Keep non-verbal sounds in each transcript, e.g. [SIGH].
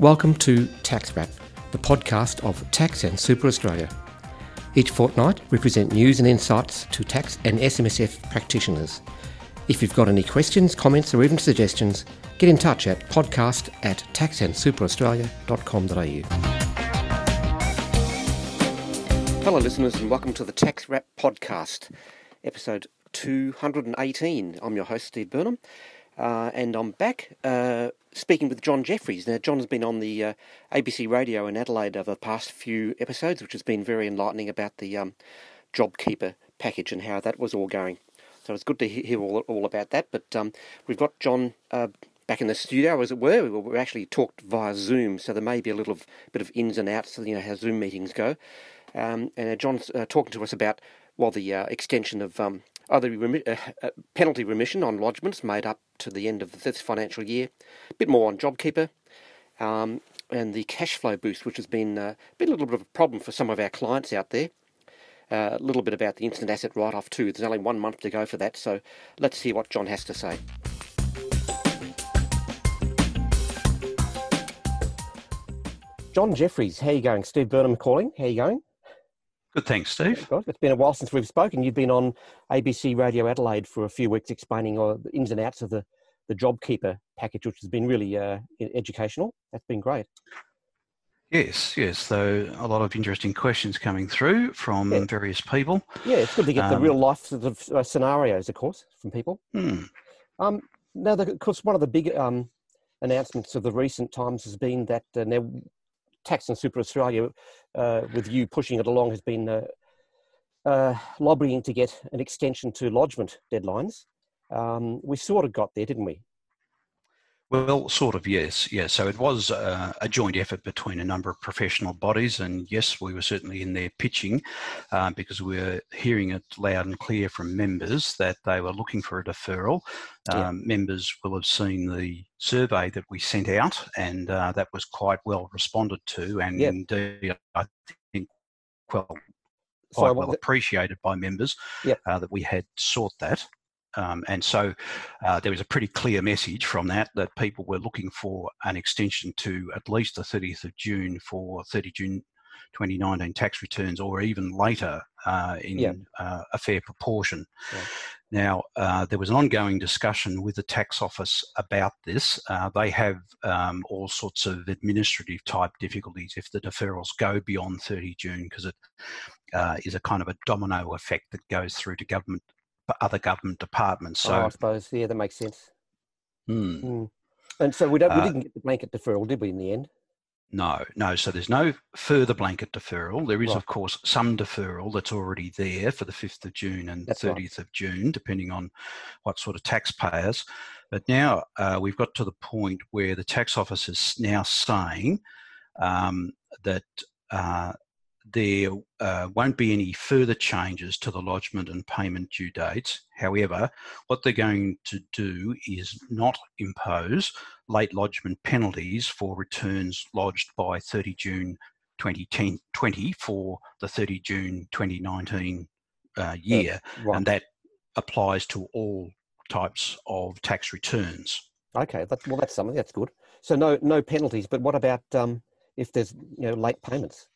Welcome to Tax Wrap, the podcast of Tax and Super Australia. Each fortnight, we present news and insights to tax and SMSF practitioners. If you've got any questions, comments, or even suggestions, get in touch at podcast at taxandsuperaustralia.com.au. Hello, listeners, and welcome to the Tax Wrap podcast, episode 218. I'm your host, Steve Burnham, uh, and I'm back uh, speaking with John Jeffries. Now, John has been on the uh, ABC radio in Adelaide over the past few episodes, which has been very enlightening about the um, JobKeeper package and how that was all going. So it's good to hear all, all about that. But um, we've got John uh, back in the studio, as it were. We, we actually talked via Zoom, so there may be a little bit of ins and outs, you know, how Zoom meetings go. Um, and uh, John's uh, talking to us about, well, the extension of um, either remi- uh, uh, penalty remission on lodgements made up to the end of this financial year, a bit more on JobKeeper, um, and the cash flow boost, which has been, uh, been a little bit of a problem for some of our clients out there. Uh, a little bit about the instant asset write off, too. There's only one month to go for that, so let's hear what John has to say. John Jeffries, how you going? Steve Burnham calling. How you going? Good, thanks, Steve. It's been a while since we've spoken. You've been on ABC Radio Adelaide for a few weeks explaining uh, the ins and outs of the, the JobKeeper package, which has been really uh, educational. That's been great. Yes, yes. So a lot of interesting questions coming through from yeah. various people. Yeah, it's good to get um, the real life sort of uh, scenarios, of course, from people. Hmm. Um, now, the, of course, one of the big um, announcements of the recent times has been that uh, now Tax and Super Australia, uh, with you pushing it along, has been uh, uh, lobbying to get an extension to lodgement deadlines. Um, we sort of got there, didn't we? Well, sort of, yes. Yeah. So it was uh, a joint effort between a number of professional bodies. And yes, we were certainly in there pitching uh, because we were hearing it loud and clear from members that they were looking for a deferral. Um, yeah. Members will have seen the survey that we sent out, and uh, that was quite well responded to. And yeah. indeed, I think, well, quite well appreciated by members yeah. uh, that we had sought that. Um, and so uh, there was a pretty clear message from that that people were looking for an extension to at least the 30th of June for 30 June 2019 tax returns or even later uh, in yeah. uh, a fair proportion. Yeah. Now, uh, there was an ongoing discussion with the tax office about this. Uh, they have um, all sorts of administrative type difficulties if the deferrals go beyond 30 June because it uh, is a kind of a domino effect that goes through to government other government departments. So oh, I suppose, yeah, that makes sense. Mm. And so we, don't, we uh, didn't get the blanket deferral, did we, in the end? No, no. So there's no further blanket deferral. There is, right. of course, some deferral that's already there for the 5th of June and that's 30th right. of June, depending on what sort of taxpayers. But now uh, we've got to the point where the tax office is now saying um, that uh, there uh, won't be any further changes to the lodgement and payment due dates. However, what they're going to do is not impose late lodgement penalties for returns lodged by 30 June 2020 for the 30 June 2019 uh, year, right. and that applies to all types of tax returns. Okay, that, well, that's something that's good. So no no penalties, but what about um, if there's you know late payments?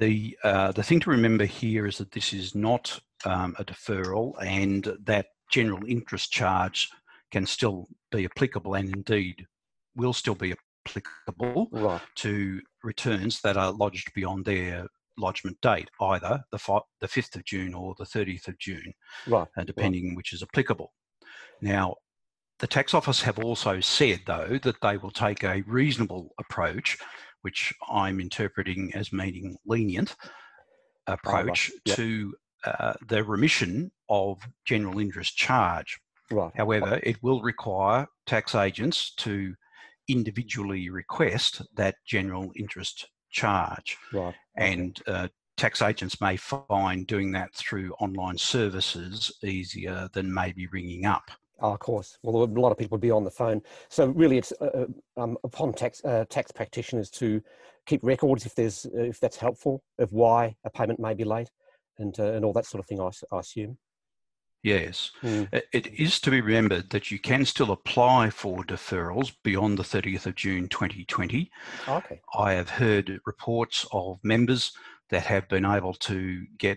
The, uh, the thing to remember here is that this is not um, a deferral and that general interest charge can still be applicable and indeed will still be applicable right. to returns that are lodged beyond their lodgement date, either the, fi- the 5th of June or the 30th of June, right. uh, depending right. which is applicable. Now, the tax office have also said, though, that they will take a reasonable approach which I'm interpreting as meaning lenient approach yep. to uh, the remission of general interest charge. Right. However, it will require tax agents to individually request that general interest charge. Right. And uh, tax agents may find doing that through online services easier than maybe ringing up. Oh, of course. Well, a lot of people would be on the phone. So really, it's uh, uh, um, upon tax uh, tax practitioners to keep records if there's uh, if that's helpful of why a payment may be late, and uh, and all that sort of thing. I, I assume. Yes. Mm. It is to be remembered that you can still apply for deferrals beyond the 30th of June 2020. Okay. I have heard reports of members that have been able to get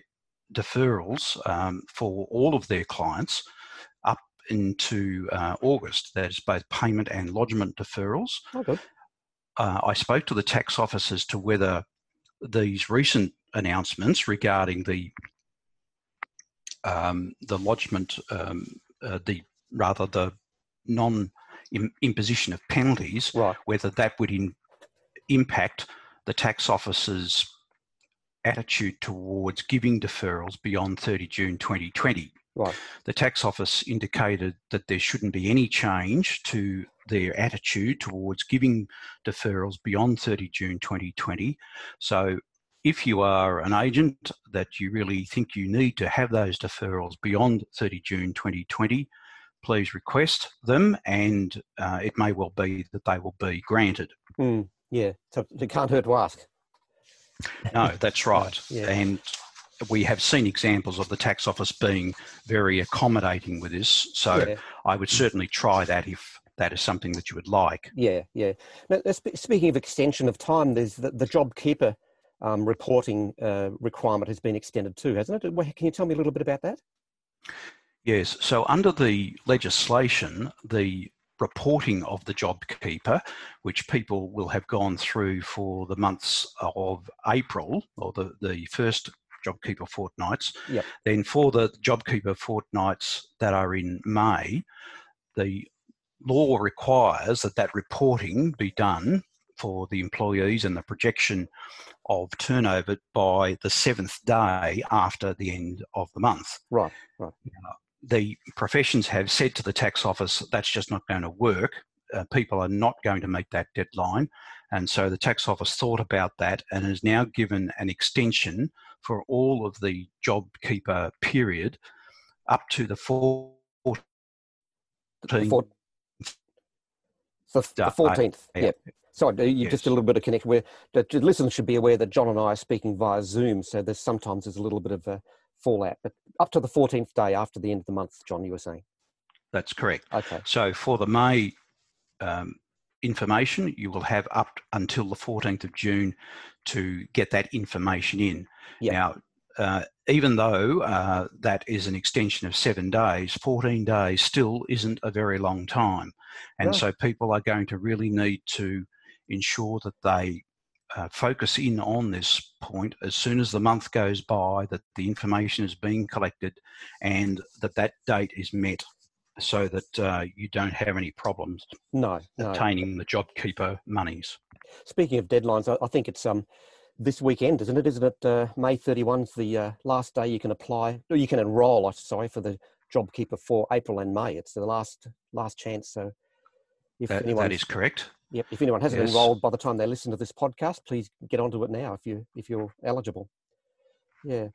deferrals um, for all of their clients into uh, August. That is both payment and lodgement deferrals. Okay. Uh, I spoke to the tax office as to whether these recent announcements regarding the um, the lodgement, um, uh, the rather the non imposition of penalties, right. whether that would in, impact the tax office's attitude towards giving deferrals beyond 30 June 2020. Right. The tax office indicated that there shouldn't be any change to their attitude towards giving deferrals beyond 30 June 2020. So if you are an agent that you really think you need to have those deferrals beyond 30 June 2020, please request them and uh, it may well be that they will be granted. Mm, yeah, so it can't hurt to ask. No, that's right. [LAUGHS] yeah. And we have seen examples of the tax office being very accommodating with this. So yeah. I would certainly try that if that is something that you would like. Yeah, yeah. Now, speaking of extension of time, there's the, the JobKeeper um, reporting uh, requirement has been extended too, hasn't it? Can you tell me a little bit about that? Yes. So under the legislation, the reporting of the JobKeeper, which people will have gone through for the months of April or the, the first JobKeeper fortnights. Yep. Then for the JobKeeper fortnights that are in May, the law requires that that reporting be done for the employees and the projection of turnover by the seventh day after the end of the month. Right, right. the professions have said to the tax office that's just not going to work. Uh, people are not going to meet that deadline. And so the tax office thought about that and has now given an extension for all of the JobKeeper period up to the 14th. The, the 14th, yeah. Sorry, you yes. just a little bit of connection where the listeners should be aware that John and I are speaking via Zoom, so there's sometimes there's a little bit of a fallout. But up to the 14th day after the end of the month, John, you were saying. That's correct. Okay. So for the May um, information, you will have up until the 14th of June to get that information in. Yep. Now, uh, even though uh, that is an extension of seven days, 14 days still isn't a very long time. And right. so people are going to really need to ensure that they uh, focus in on this point as soon as the month goes by that the information is being collected and that that date is met so that uh, you don't have any problems no, obtaining the JobKeeper monies. Speaking of deadlines, I, I, think it's um, this weekend, isn't it? Isn't it uh, May 31's the uh, last day you can apply, or you can enrol, sorry, for the JobKeeper for April and May. It's the last last chance. So if that, that is correct. Yep. If anyone hasn't yes. enrolled by the time they listen to this podcast, please get onto it now if you if you're eligible. Yeah.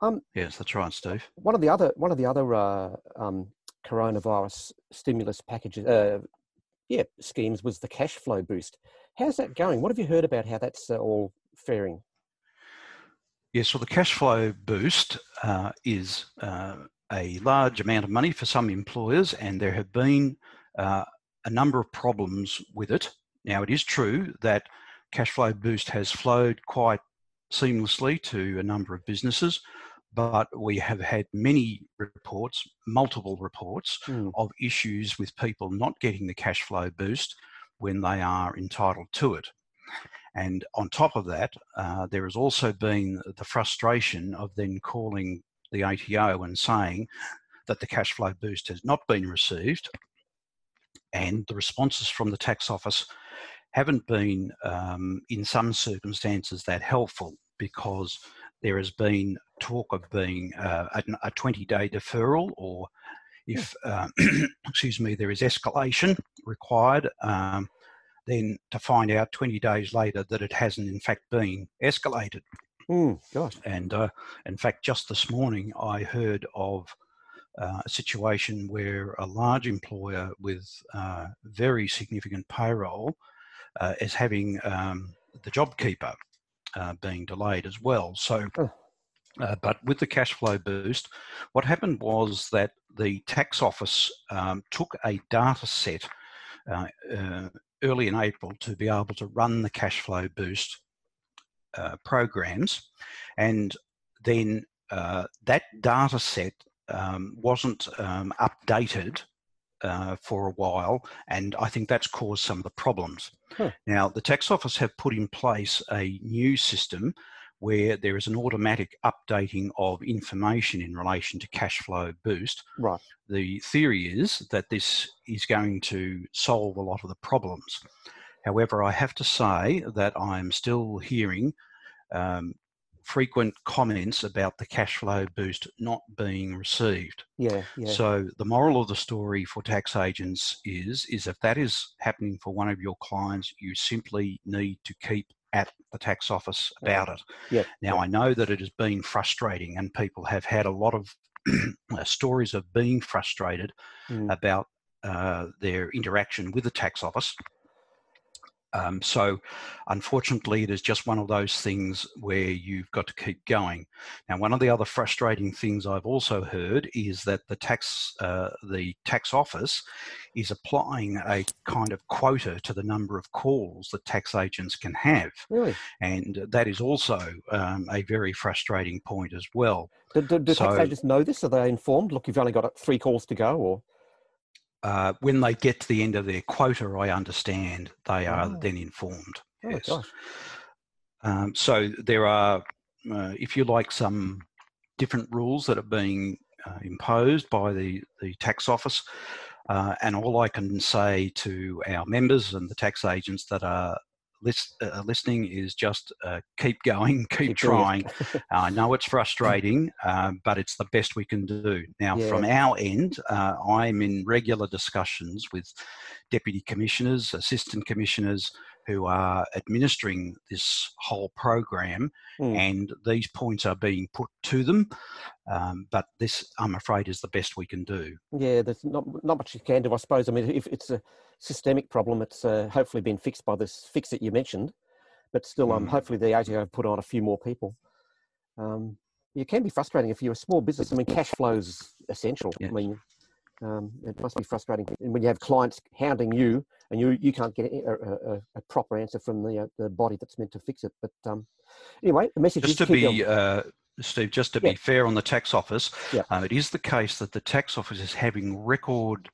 Um, yes, that's right, Steve. One of the other one of the other uh, um, coronavirus stimulus packages, uh, yeah, schemes was the cash flow boost. How's that going? What have you heard about how that's uh, all faring? Yes, well, the cash flow boost uh, is uh, a large amount of money for some employers, and there have been uh, a number of problems with it. Now, it is true that cash flow Boost has flowed quite seamlessly to a number of businesses, but we have had many reports, multiple reports, mm. of issues with people not getting the cash flow boost when they are entitled to it. And on top of that, uh, there has also been the frustration of then calling the ATO and saying that the cash flow boost has not been received and the responses from the tax office haven't been, um, in some circumstances, that helpful because there has been talk of being uh, a 20 day deferral or if, uh, [CLEARS THROAT] excuse me, there is escalation required, um, then to find out 20 days later that it hasn't in fact been escalated. Mm, gosh. And uh, in fact, just this morning I heard of uh, a situation where a large employer with uh, very significant payroll uh, is having um, the JobKeeper uh, being delayed as well. So, oh. Uh, but with the cash flow boost, what happened was that the tax office um, took a data set uh, uh, early in April to be able to run the cash flow boost uh, programs, and then uh, that data set um, wasn't um, updated uh, for a while, and I think that's caused some of the problems. Huh. Now, the tax office have put in place a new system where there is an automatic updating of information in relation to cash flow boost. Right. The theory is that this is going to solve a lot of the problems. However, I have to say that I'm still hearing um, frequent comments about the cash flow boost not being received. Yeah, yeah. So the moral of the story for tax agents is is if that is happening for one of your clients, you simply need to keep at the tax office about it. Yeah. Now. I know that it has been frustrating and people have had a lot of [CLEARS THROAT] uh, stories of being frustrated mm. about uh, their interaction with the tax office. Um, so, unfortunately, it is just one of those things where you've got to keep going. Now, one of the other frustrating things I've also heard is that the tax uh, the tax office is applying a kind of quota to the number of calls that tax agents can have, really? and that is also um, a very frustrating point as well. Do, do, do so, tax agents know this? Are they informed? Look, you've only got three calls to go, or uh, when they get to the end of their quota, I understand they are oh. then informed. Oh, yes. Um, so there are, uh, if you like, some different rules that are being uh, imposed by the, the tax office. Uh, and all I can say to our members and the tax agents that are list, uh, listening is just uh, keep going, [LAUGHS] keep, keep trying. [LAUGHS] I know it's frustrating, uh, but it's the best we can do. Now, yeah. from our end, uh, I'm in regular discussions with deputy commissioners, assistant commissioners who are administering this whole program, mm. and these points are being put to them. Um, but this, I'm afraid, is the best we can do. Yeah, there's not not much you can do, I suppose. I mean, if it's a systemic problem. It's uh, hopefully been fixed by this fix that you mentioned, but still, um, mm. hopefully the ATO have put on a few more people. Um, it can be frustrating if you're a small business. I mean, cash flow is essential. I mean, um, it must be frustrating when you have clients hounding you and you you can't get a, a, a proper answer from the uh, the body that's meant to fix it. But um, anyway, the message just to be. Uh, Steve, just to yeah. be fair on the tax office, yeah. um, it is the case that the tax office is having record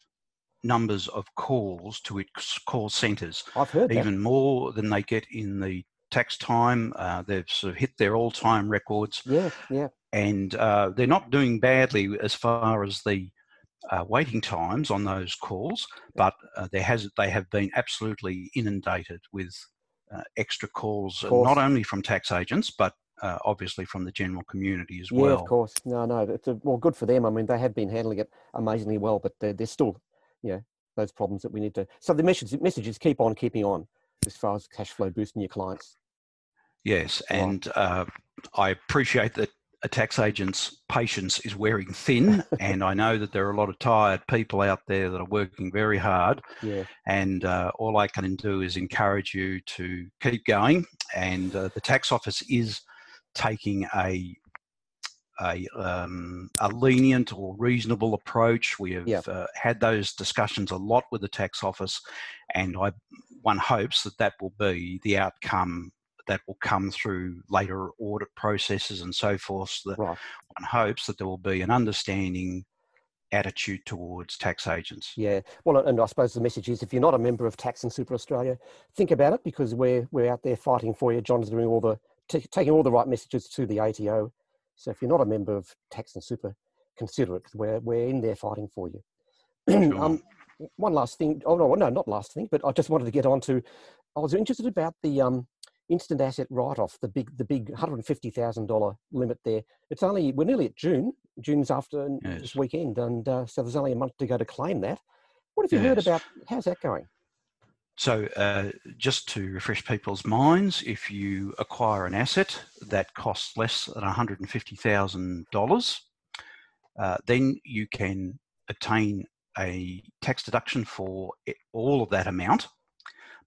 numbers of calls to its call centres. I've heard even that. more than they get in the tax time. Uh, they've sort of hit their all-time records. Yeah, yeah. And uh, they're not doing badly as far as the uh, waiting times on those calls, but uh, there has they have been absolutely inundated with uh, extra calls, not only from tax agents but uh, obviously from the general community as well. Yeah, of course. No, no. It's a, well, good for them. I mean, they have been handling it amazingly well, but they're, they're still you know, those problems that we need to. So the message, message is keep on keeping on as far as cash flow boosting your clients. Yes, and uh, I appreciate that a tax agent's patience is wearing thin, [LAUGHS] and I know that there are a lot of tired people out there that are working very hard. Yeah. And uh, all I can do is encourage you to keep going. And uh, the tax office is taking a a, um, a lenient or reasonable approach. We have yep. uh, had those discussions a lot with the tax office, and I, one hopes that that will be the outcome that will come through later audit processes and so forth. That right. one hopes that there will be an understanding attitude towards tax agents. Yeah, well, and I suppose the message is if you're not a member of Tax and Super Australia, think about it because we're we're out there fighting for you. John's doing all the t- taking all the right messages to the ATO so if you're not a member of Tax and Super, consider it we're, we're in there fighting for you. [CLEARS THROAT] Sure. um, one last thing. Oh, no, no, not last thing, but I just wanted to get on to, I was interested about the um, instant asset write-off, the big, the big $150,000 limit there. It's only, we're nearly at June. June's after yes. this weekend. And uh, so there's only a month to go to claim that. What have you yes. heard about, how's that going? So, uh, just to refresh people's minds, if you acquire an asset that costs less than $150,000, uh, then you can obtain a tax deduction for all of that amount.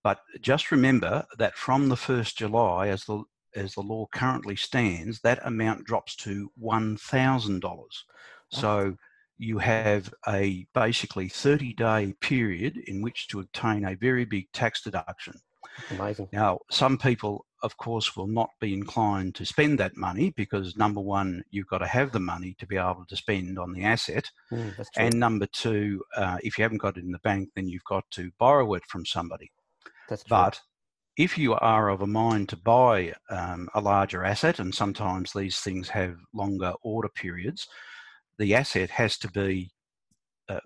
But just remember that from the 1st July, as the as the law currently stands, that amount drops to $1,000. So you have a basically 30 day period in which to obtain a very big tax deduction. Amazing. Now, some people, of course, will not be inclined to spend that money because number one, you've got to have the money to be able to spend on the asset. Mm, and number two, uh, if you haven't got it in the bank, then you've got to borrow it from somebody. That's true. But if you are of a mind to buy um, a larger asset, and sometimes these things have longer order periods, the asset has to be uh,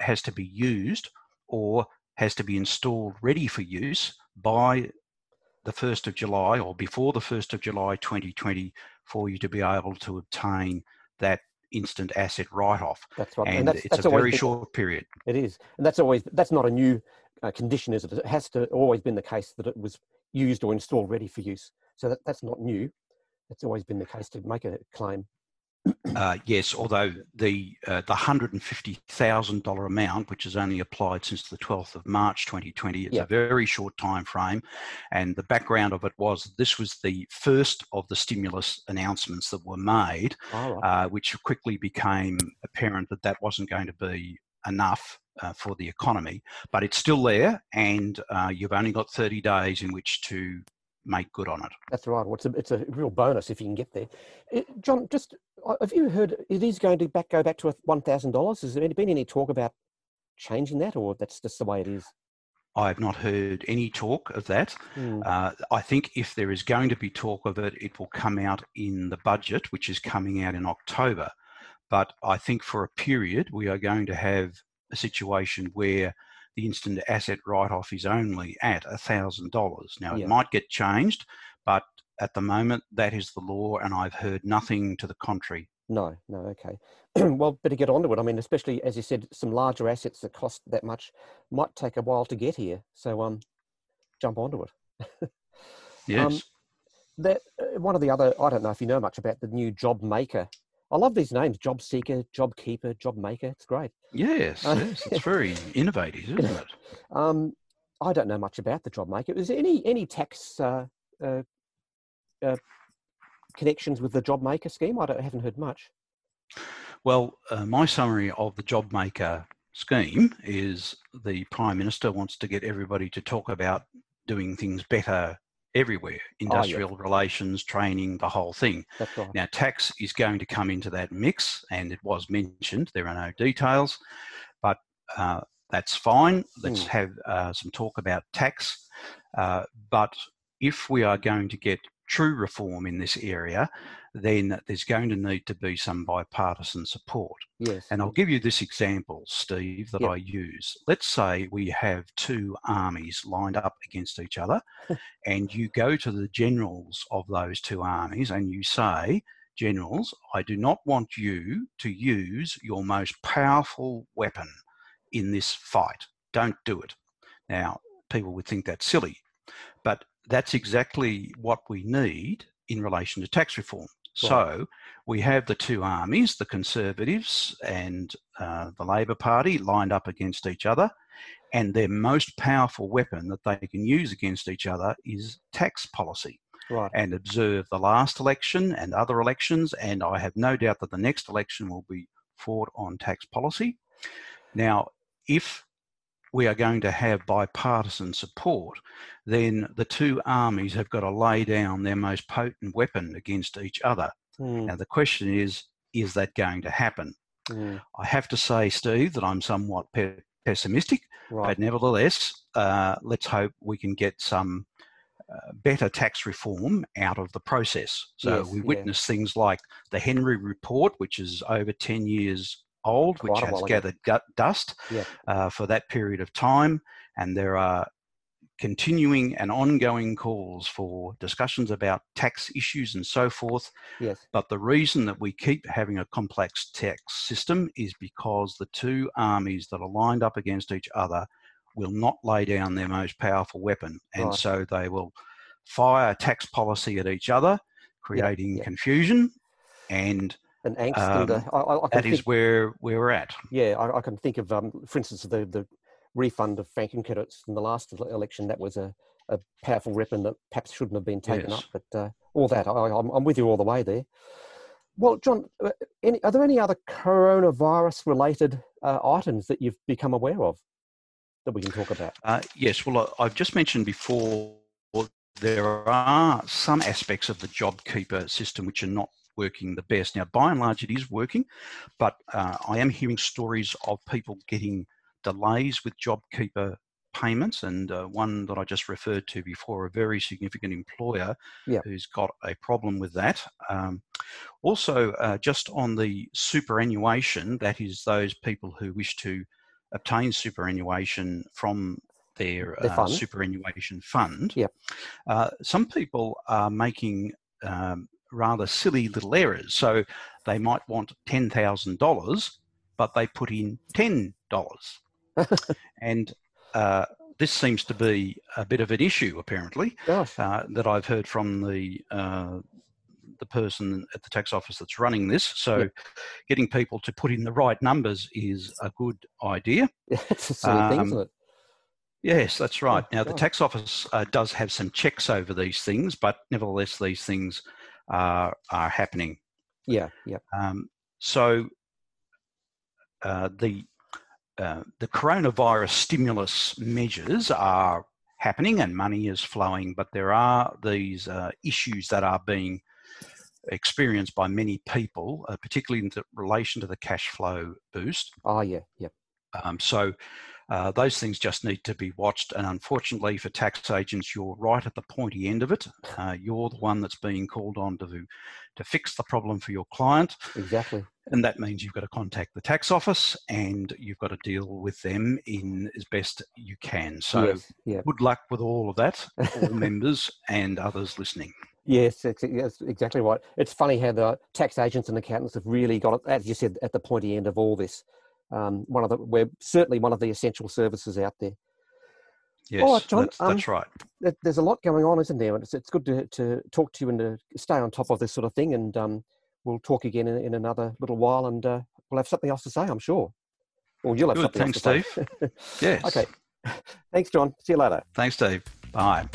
has to be used or has to be installed ready for use by the 1st of July or before the 1st of July 2020 for you to be able to obtain that instant asset write-off. That's right. And, and that's, it's that's a very been, short period. It is. And that's always, that's not a new uh, condition, is that It has to always been the case that it was used or installed ready for use. So that, that's not new. It's always been the case to make a claim. Uh, yes, although the uh, the hundred and fifty thousand dollar amount, which has only applied since the twelfth of March, twenty twenty, it's a very short time frame, and the background of it was this was the first of the stimulus announcements that were made, right. uh, which quickly became apparent that that wasn't going to be enough uh, for the economy, but it's still there, and uh, you've only got 30 days in which to make good on it. That's right. Well, it's, a, it's a real bonus if you can get there. It, uh, John, just have you heard it is going to back go back to one thousand dollars? Has there been any talk about changing that, or that's just the way it is? I have not heard any talk of that. Mm. Uh, I think if there is going to be talk of it, it will come out in the budget, which is coming out in October. But I think for a period, we are going to have a situation where the instant asset write-off is only at $1,000. Now, yeah. it might get changed, but at the moment, that is the law, and I've heard nothing to the contrary. No, no, okay. [CLEARS THROAT] well, better get on to it. I mean, especially as you said, some larger assets that cost that much might take a while to get here. So, um, jump onto it. [LAUGHS] yes. Um, that uh, one of the other, I don't know if you know much about the new JobMaker I love these names: JobSeeker, job keeper, JobMaker. It's great. Yes, uh, yes it's [LAUGHS] very innovative, isn't it? Um, I don't know much about the JobMaker. Is there any any tax uh, uh, uh, connections with the JobMaker scheme? I, I haven't heard much. Well, uh, my summary of the JobMaker scheme is the prime minister wants to get everybody to talk about doing things better everywhere industrial oh, yeah. relations training the whole thing right. now tax is going to come into that mix and it was mentioned there are no details but uh, that's fine let's mm. have uh, some talk about tax uh, but if we are going to get true reform in this area then there's going to need to be some bipartisan support. Yes. And I'll give you this example, Steve, that yep. I use. Let's say we have two armies lined up against each other, [LAUGHS] and you go to the generals of those two armies and you say, Generals, I do not want you to use your most powerful weapon in this fight. Don't do it. Now, people would think that's silly, but that's exactly what we need in relation to tax reform. So we have the two armies, the Conservatives and uh, the Labor Party, lined up against each other. And their most powerful weapon that they can use against each other is tax policy. Right. And observe the last election and other elections. And I have no doubt that the next election will be fought on tax policy. Now, if we are going to have bipartisan support, then the two armies have got to lay down their most potent weapon against each other. Mm. Now, the question is, is that going to happen? Mm. I have to say, Steve, that I'm somewhat pe- pessimistic, right. but nevertheless, uh, let's hope we can get some uh, better tax reform out of the process. So yes, we witness yeah. things like the Henry Report, which is over 10 years old, which has gathered dust yeah. uh, for that period of time. And there are continuing and ongoing calls for discussions about tax issues and so forth. Yes. But the reason that we keep having a complex tax system is because the two armies that are lined up against each other will not lay down their most powerful weapon. And right. so they will fire tax policy at each other, creating yeah, yeah. confusion and and angst. Um, and, uh, I, I that think, is where, where we're at. Yeah, I, I can think of, um, for instance, the, the refund of franking credits in the last election. That was a, a powerful weapon that perhaps shouldn't have been taken yes. up. But uh, all that, I, am with you all the way there. Well, John, uh, any, are there any other coronavirus related uh, items that you've become aware of that we can talk about? Uh, yes, well, I've just mentioned before there are some aspects of the JobKeeper system which are not working the best. Now, by and large, it is working, but uh, I am hearing stories of people getting delays with JobKeeper payments, and uh, one that I just referred to before, a very significant employer who's got a problem with that. Um, also, uh, just on the superannuation, that is those people who wish to obtain superannuation from their uh, superannuation fund. Yep. Uh, some people are making um, rather silly little errors. So they might want $10,000, but they put in $10. [LAUGHS] and uh, this seems to be a bit of an issue, apparently, uh, that I've heard from the uh, the person at the tax office that's running this. So, getting people to put in the right numbers is a good idea. [LAUGHS] it's a silly um, thing, isn't it? Yes, that's right. Oh, now, the tax office uh, does have some checks over these things, but nevertheless, these things are are happening. Yeah, yeah. Um, so, uh, the uh, the coronavirus stimulus measures are happening and money is flowing, but there are these uh, issues that are being experienced by many people, uh, particularly in relation to the cash flow boost. Oh, yeah, yeah. Um, so uh, those things just need to be watched. And unfortunately for tax agents, you're right at the pointy end of it. Uh, you're the one that's being called on to, to fix the problem for your client. Exactly. And that means you've got to contact the tax office and you've got to deal with them in as best you can. So yes, yeah. good luck with all of that, all [LAUGHS] members and others listening. Yes, that's exactly right. It's funny how the tax agents and accountants have really got it, as you said, at the pointy end of all this um, one of the we're certainly one of the essential services out there. Yes, right, John, that's, um, that's right. There's a lot going on, isn't there? And it's, it's good to, to talk to you and to stay on top of this sort of thing. And um, we'll talk again in, in, another little while, and uh, we'll have something else to say, I'm sure. Well, you'll have good, something thanks, else to say. Thanks, Steve. [LAUGHS] yes. Okay. [LAUGHS] Thanks, John. See you later. Thanks, Steve. Bye.